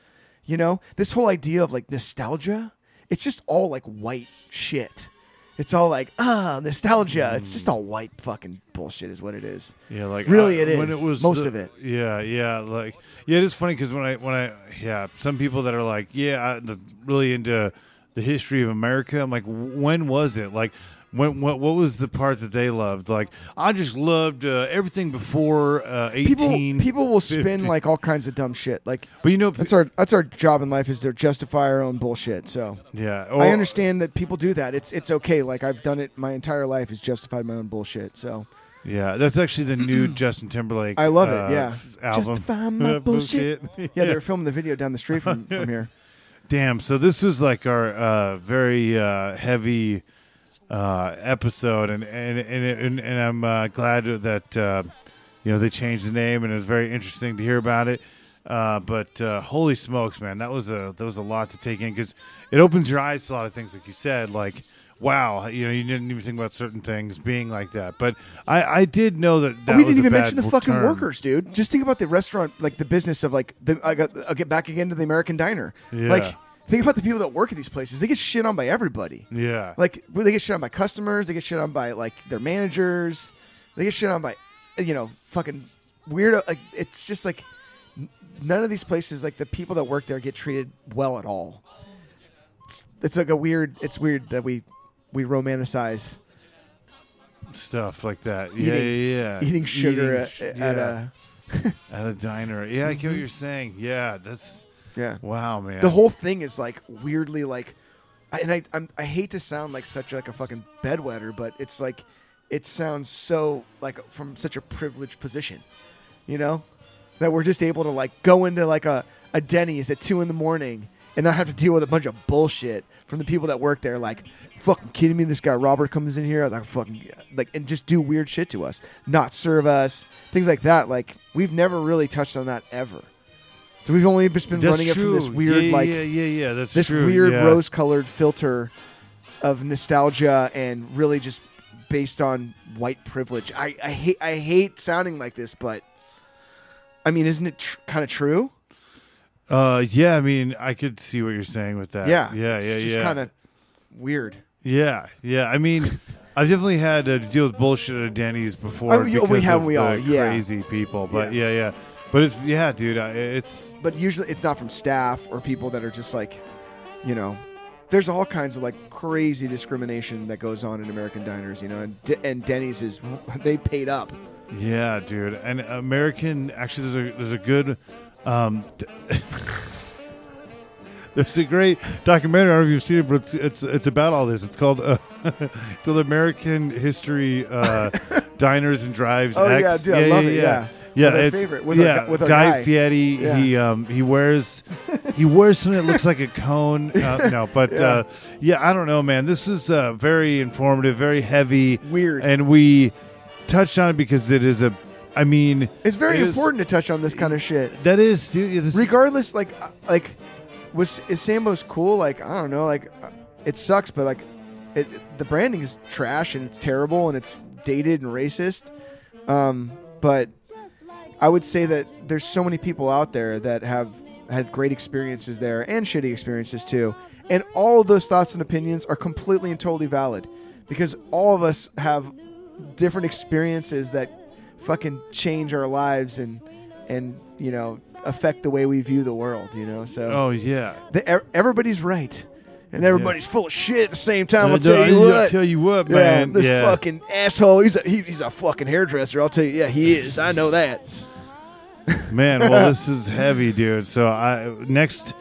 You know, this whole idea of like nostalgia, it's just all like white shit. It's all like, ah, nostalgia. It's just all white fucking bullshit, is what it is. yeah, like really I- it when is. it was Most the- of it. Yeah, yeah, like yeah, it is funny because when I when I yeah, some people that are like yeah, I, the, really into the history of America. I'm like, when was it? Like. When, what what was the part that they loved? Like I just loved uh, everything before uh, People, eighteen. people will spin like all kinds of dumb shit. Like but you know, that's our that's our job in life is to justify our own bullshit. So yeah. I understand that people do that. It's it's okay. Like I've done it my entire life is justified my own bullshit. So Yeah, that's actually the new (clears throat) Justin Timberlake. I love uh, it. Yeah, album. justify my (laughs) bullshit. (laughs) Yeah, they're filming the video down the street from from here. (laughs) Damn. So this was like our uh, very uh, heavy uh, episode, and and and, and, and I'm uh, glad that uh, you know they changed the name, and it was very interesting to hear about it. Uh, but uh, holy smokes, man, that was a that was a lot to take in because it opens your eyes to a lot of things, like you said, like. Wow, you know, you didn't even think about certain things being like that, but I, I did know that. that we didn't even mention the fucking term. workers, dude. Just think about the restaurant, like the business of like the. I got. I'll get back again to the American diner. Yeah. Like think about the people that work at these places. They get shit on by everybody. Yeah, Like they get shit on by customers. They get shit on by like their managers. They get shit on by, you know, fucking weirdo. Like it's just like none of these places, like the people that work there, get treated well at all. It's, it's like a weird. It's weird that we we romanticize stuff like that. Eating- yeah, yeah, yeah. eating sugar Eating at, sh- at yeah. a (laughs) At a diner. Yeah, I get what you're saying. Yeah, that's yeah. wow, man. The whole thing is like weirdly like, I- and I I'm, I hate to sound like such like a fucking bedwetter, but it's like it sounds so like from such a privileged position, you know, that we're just able to like go into like a a Denny's at two in the morning and not have to deal with a bunch of bullshit from the people that work there. Like, fucking kidding me? This guy Robert comes in here, like fucking like, and just do weird shit to us, not serve us, things like that. Like, we've never really touched on that ever. So we've only just been That's running it from this weird yeah, like yeah, yeah, yeah. That's this true. weird yeah. rose-colored filter of nostalgia and really just based on white privilege. I, I hate I hate sounding like this, but I mean, isn't it tr- kind of true? Uh, yeah. I mean, I could see what you're saying with that. yeah, yeah, yeah, It's just yeah. kind of weird. Yeah, yeah. I mean, I've definitely had to deal with bullshit at Denny's before. Oh, we because have, of we all, yeah. crazy people. But yeah. yeah, But it's yeah, dude. I- It's But usually, it's not from staff or people that are just like, you know. There's all kinds of like crazy discrimination that goes on in American diners, you know, and D- and Denny's is (laughs) they paid up. Yeah, dude. And American actually there's a there's a good um (laughs) there's a great documentary. I don't know if you've seen it, but it's it's it's about all this. It's called uh, (laughs) it's called American History uh, Diners and Drives Oh, yeah, X. dude, I love it, yeah. Yeah, our it's favorite- with our yeah, gu- with our Guy guy. Fieri. Yeah. He um he wears he wears something that looks like a cone. Uh, (laughs) no, but Yeah. uh, yeah, I don't know, man. This was uh, very informative, very heavy, Weird. and we touched on it because it is a. I mean, It's very it is- important to touch on this kind of shit. That is, dude. yeah, This, regardless like uh, like was is sambo's cool like i don't know like uh, it sucks but like it, the branding is trash and it's terrible and it's dated and racist um but i would say that there's so many people out there that have had great experiences there and shitty experiences too and all of those thoughts and opinions are completely and totally valid because all of us have different experiences that fucking change our lives and and you know affect the way we view the world you know so oh yeah. the, everybody's right and everybody's full of shit at the same time i'll tell you what. I'll tell you what, yeah, man. this yeah. fucking asshole he's a, he, he's a fucking hairdresser i'll tell you yeah he is i know that Man, well, this (laughs) is heavy, dude. So I next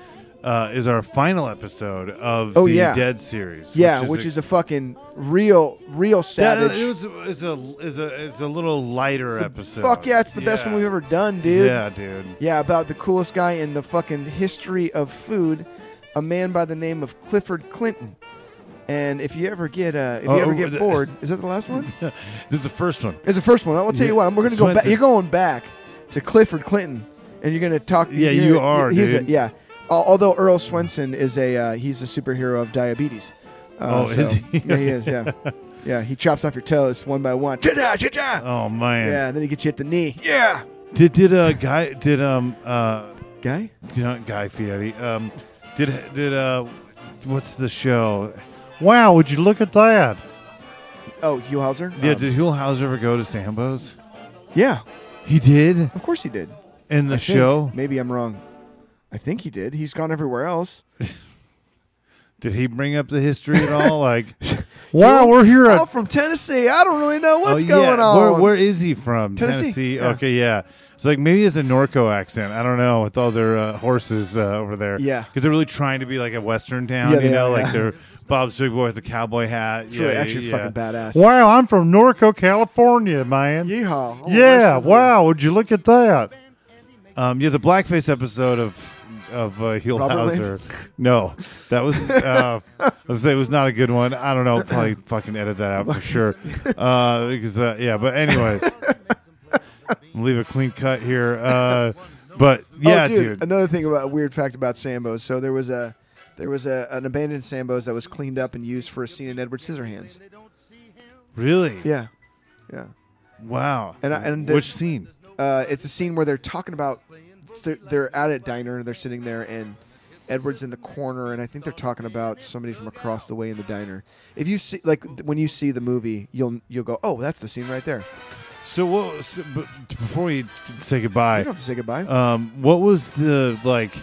uh, is our final episode of Oh, the yeah. Dead series. yeah, which is, a, fucking real, real yeah, savage. it was is a is a it's a little lighter episode. Fuck yeah, it's the best one we've ever done, dude. Yeah, dude. Yeah, about the coolest guy in the fucking history of food, a man by the name of Clifford Clinton. And if you ever get uh, if Oh, you ever oh, get (laughs) the- bored, is that the last one? (laughs) This is the first one. It's the first one. I'll tell Yeah, you what. I'm, we're gonna go back. Swensen. You're going back to Clifford Clinton, and you're gonna talk. Yeah, you are, He's dude. A, yeah. Al- Although Earl Swensen is a uh, he's a superhero of diabetes. Uh, Oh, is he? (laughs) Yeah, he is. Yeah, (laughs) yeah. He chops off your toes one by one. Cha-cha, cha-cha. Oh man. Yeah, and then he gets you at the knee. Yeah, Did did uh guy did um uh guy. you know, Guy Fieri um did did uh what's the show? Wow, would you look at that? Oh, Huell Howser. Yeah, Um, did Huell Howser ever go to Sambo's? yeah. He did Of course he did. in the I think. show. Maybe I'm wrong. I think he did. He's gone everywhere else. (laughs) Did he bring up the history at all? Like, (laughs) wow, we're here I'm from Tennessee. I don't really know what's Oh, going on. Where, where is he from? Tennessee, yeah. Okay, yeah. It's like maybe it's a Norco accent. I don't know with all their uh, horses uh, over there. Yeah. because they're really trying to be like a Western town. Yeah, you know, are, like yeah. they're Bob's Big Boy with the cowboy hat. It's yeah, really actually yeah. fucking badass. Wow, I'm from Norco, California, man. Yeehaw. Oh, yeah, wow. Would you look at that? Um, yeah, the blackface episode of of uh, Huell Robert Howser. No, that was (laughs) uh, I was say it was not a good one. I don't know. Probably fucking edit that out for (laughs) sure. Uh, because uh, yeah, but anyways, (laughs) leave a clean cut here. Uh, but yeah, oh, dude, dude. Another thing about a weird fact about Sambo's. So there was a there was a, an abandoned Sambo's that was cleaned up and used for a scene in Edward Scissorhands. Really? Yeah, yeah. Wow. And I- and which scene? Uh, it's a scene where they're talking about they're, they're at a diner. and They're sitting there and. Edward's in the corner, and I think they're talking about somebody from across the way in the diner. If you see, like, when you see the movie, you'll you'll go, "Oh, that's the scene right there." So what? So, but before we say You goodbye, don't have to say goodbye. um, what was the like?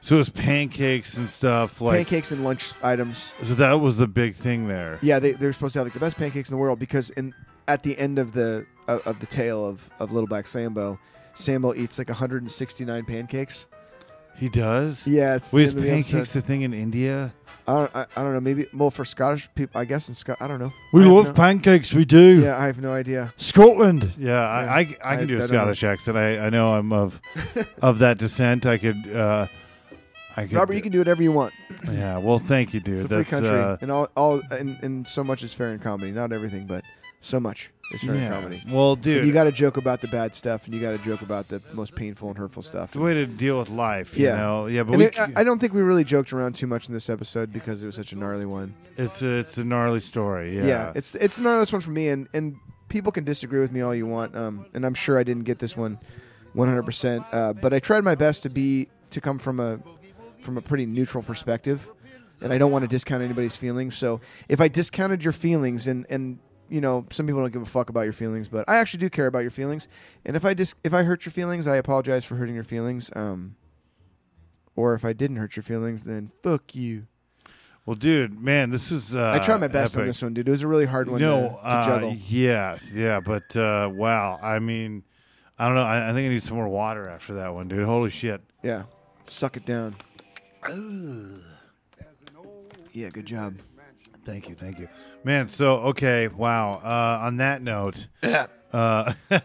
So it was pancakes and stuff. Like Pancakes and lunch items. So that was the big thing there. Yeah, they they're supposed to have like the best pancakes in the world because in at the end of the of, of the tale of of Little Black Sambo, Sambo eats like 169 pancakes. He does. Yeah, it's Wait, the is end of the pancakes episode. a thing in India? I don't I, I don't know. Maybe well for Scottish people, I guess in Scot. I don't know. We I have love no- pancakes. We do. Yeah, I have no idea. Scotland. Yeah, I, I, I can do I a don't Scottish accent. I, I know I'm of (laughs) of that descent. I could. Uh, I could. Robert, you can do whatever you want. Yeah. Well, thank you, dude. It's a free That's country, uh, and all all and, and so much is fair in comedy. Not everything, but so much is fair yeah. comedy. Well, dude, you got to joke about the bad stuff, and you got to joke about the most painful and hurtful stuff. it's a way to deal with life. Yeah. You know. Yeah, but it, I, I don't think we really joked around too much in this episode because it was such a gnarly one. it's a, it's a gnarly story. Yeah. Yeah, it's it's the gnarliest one for me, and and people can disagree with me all you want, um, and I'm sure I didn't get this one 100, percent uh, but I tried my best to be to come from a from a pretty neutral perspective, and I don't want to discount anybody's feelings. So if I discounted your feelings, and and you know some people don't give a fuck about your feelings, but I actually do care about your feelings, and if I dis- if I hurt your feelings, I apologize for hurting your feelings. Um, or if I didn't hurt your feelings, then fuck you. well, dude, man, this is. Uh, I tried my best on this one, dude. It was a really hard one no, to, to uh, juggle. Yeah, yeah, but uh, wow. I mean, I don't know. I, I think I need some more water after that one, dude. Holy shit. Yeah. Suck it down. Yeah, good job. Thank you, thank you, man. So okay, wow. Uh, on that note, uh, (laughs)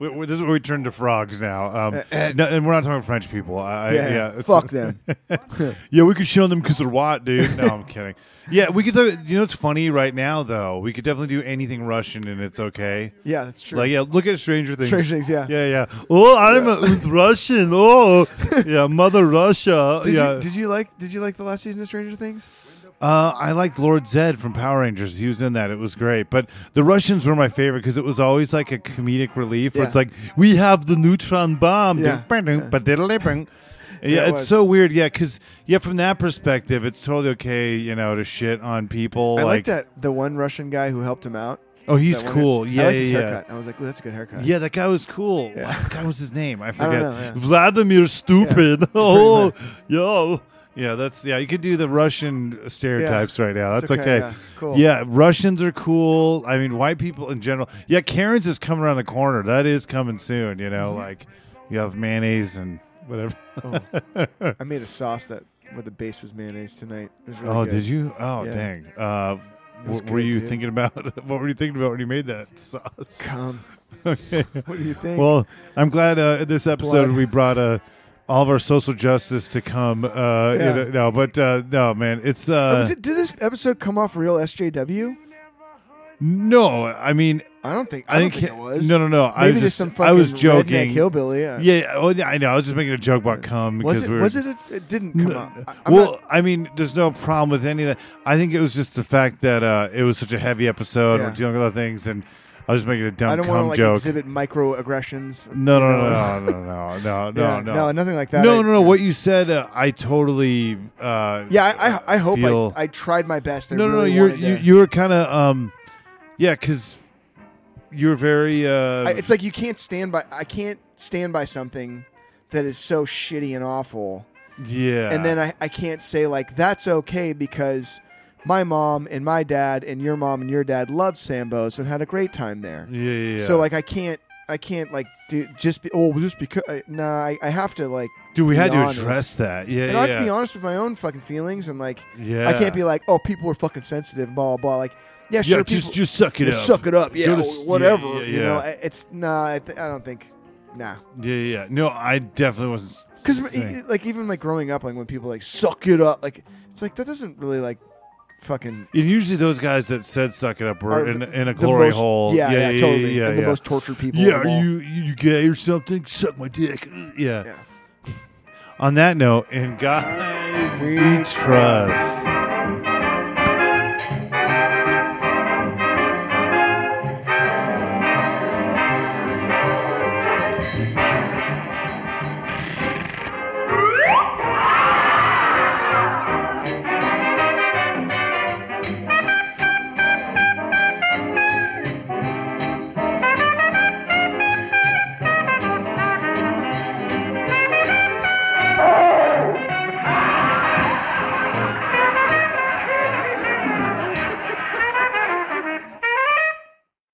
we, we- this is where we turn to frogs now. Um, no, and we're not talking French people. I, Yeah, yeah, it's- fuck (laughs) them. (laughs) Yeah, we could show them because they're white, dude. No, I'm kidding. Yeah, we could. do- You know, what's funny right now though. We could definitely do anything Russian and it's okay. Yeah, that's true. Like, yeah, look at Stranger Things. Stranger Things, yeah. yeah, yeah. Oh, I'm a Russian. Oh, yeah, Mother Russia. Did yeah. you did you like did you like the last season of Stranger Things? Uh, I liked Lord Zedd from Power Rangers. He was in that. It was great. But the Russians were my favorite because it was always like a comedic relief. Where Yeah. it's like we have the neutron bomb. Yeah. Yeah, (laughs) Yeah, it it's so weird. Yeah, because yeah, from that perspective, it's totally okay. You know, to shit on people. I like like that the one Russian guy who helped him out. Oh, he's cool. Yeah, I liked yeah, his yeah. I was like, "Ooh, that's a good haircut." Yeah, that guy was cool. Yeah. What God was his name? I forget. know, yeah. Vladimir Stupid. (laughs) Oh, yo. Yeah, that's yeah. You could do the Russian stereotypes right now. That's okay, okay. yeah, cool. Yeah, Russians are cool. I mean, white people in general. Yeah, Karen's is coming around the corner. That is coming soon. You know, Mm-hmm. like you have mayonnaise and whatever. (laughs) I made a sauce that where the base was mayonnaise tonight. It was really oh, good. did you? Oh, Yeah. dang. Uh, was what were good, you dude. thinking about? (laughs) what were you thinking about when you made that sauce? Come. (laughs) okay. What do you think? Well, I'm glad uh, in this episode Blood. we brought uh, all of our social justice to come. Uh, you know, no, but uh, no, man, it's Oh, uh, did, did this episode come off real SJW? no. I mean, I don't think. I, I, think, think it was. no, no, no. I Maybe was just some I was joking. hillbilly. Yeah. Yeah, oh, yeah, I know. I was just making a joke about cum Was because it? we were. Was it? A, it didn't come No, up. I, well, not- I mean, there's no problem with any of that. I think it was just the fact that uh, it was such a heavy episode. Yeah. We're dealing with other things, and I was making a dumb I don't want cum to like joke. exhibit microaggressions. no, you no, know? no, no, no, no, (laughs) no, Yeah, no, no, nothing like that. No, I- no, no. What you said, uh, I totally. Uh, Yeah, I, I, I hope feel- I, I tried my best. I no, no, no. really You're wanted you, to- you were kind of um, yeah, because you're very. Uh, I, it's like you can't stand by. I can't stand by something that is so shitty and awful, yeah, and then I, I can't say like that's okay because my mom and my dad and your mom and your dad loved Sambo's and had a great time there. yeah, yeah, yeah. So like I can't I can't like do just be oh just because uh, nah I, I have to like dude, we had to address that. Yeah, and yeah, I have to be honest with my own fucking feelings and like yeah. I can't be like oh people are fucking sensitive blah blah blah like yeah sure yeah, people, just just suck it up. suck it up yeah to whatever yeah, yeah, you know it's nah I, th- I don't think nah Yeah, yeah. yeah. No, I definitely wasn't. because like even like growing up like when people like suck it up like it's like that doesn't really like fucking And usually those guys that said "suck it up" were in, the- in a glory most- hole. yeah yeah, yeah, totally yeah, and yeah. the most tortured people Yeah, are you you gay or something? Suck my dick. Yeah. Yeah. On that note, in God we trust.